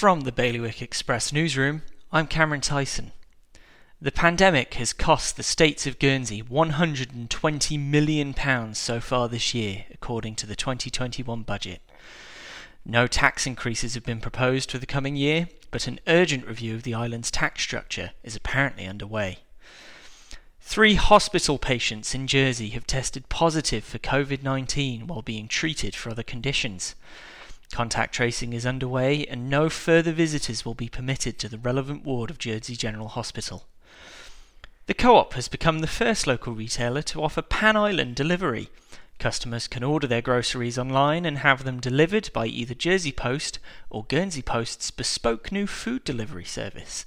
From the Bailiwick Express newsroom, I'm Cameron Tyson. The pandemic has cost the states of Guernsey £120 million so far this year, according to the 2021 budget. No tax increases have been proposed for the coming year, but an urgent review of the island's tax structure is apparently underway. Three hospital patients in Jersey have tested positive for COVID 19 while being treated for other conditions. Contact tracing is underway, and no further visitors will be permitted to the relevant ward of Jersey General Hospital. The Co op has become the first local retailer to offer pan island delivery. Customers can order their groceries online and have them delivered by either Jersey Post or Guernsey Post's bespoke new food delivery service.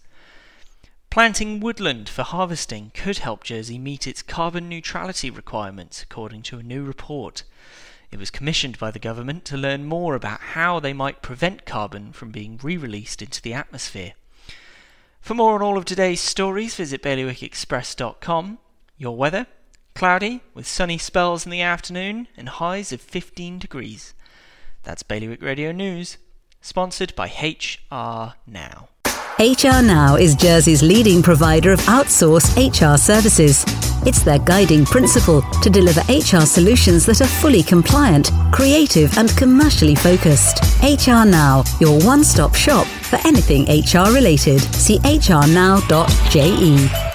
Planting woodland for harvesting could help Jersey meet its carbon neutrality requirements, according to a new report. It was commissioned by the government to learn more about how they might prevent carbon from being re released into the atmosphere. For more on all of today's stories, visit bailiwickexpress.com. Your weather? Cloudy, with sunny spells in the afternoon and highs of 15 degrees. That's Bailiwick Radio News, sponsored by HR Now. HR Now is Jersey's leading provider of outsourced HR services. It's their guiding principle to deliver HR solutions that are fully compliant, creative, and commercially focused. HR Now, your one stop shop for anything HR related. See hrnow.je.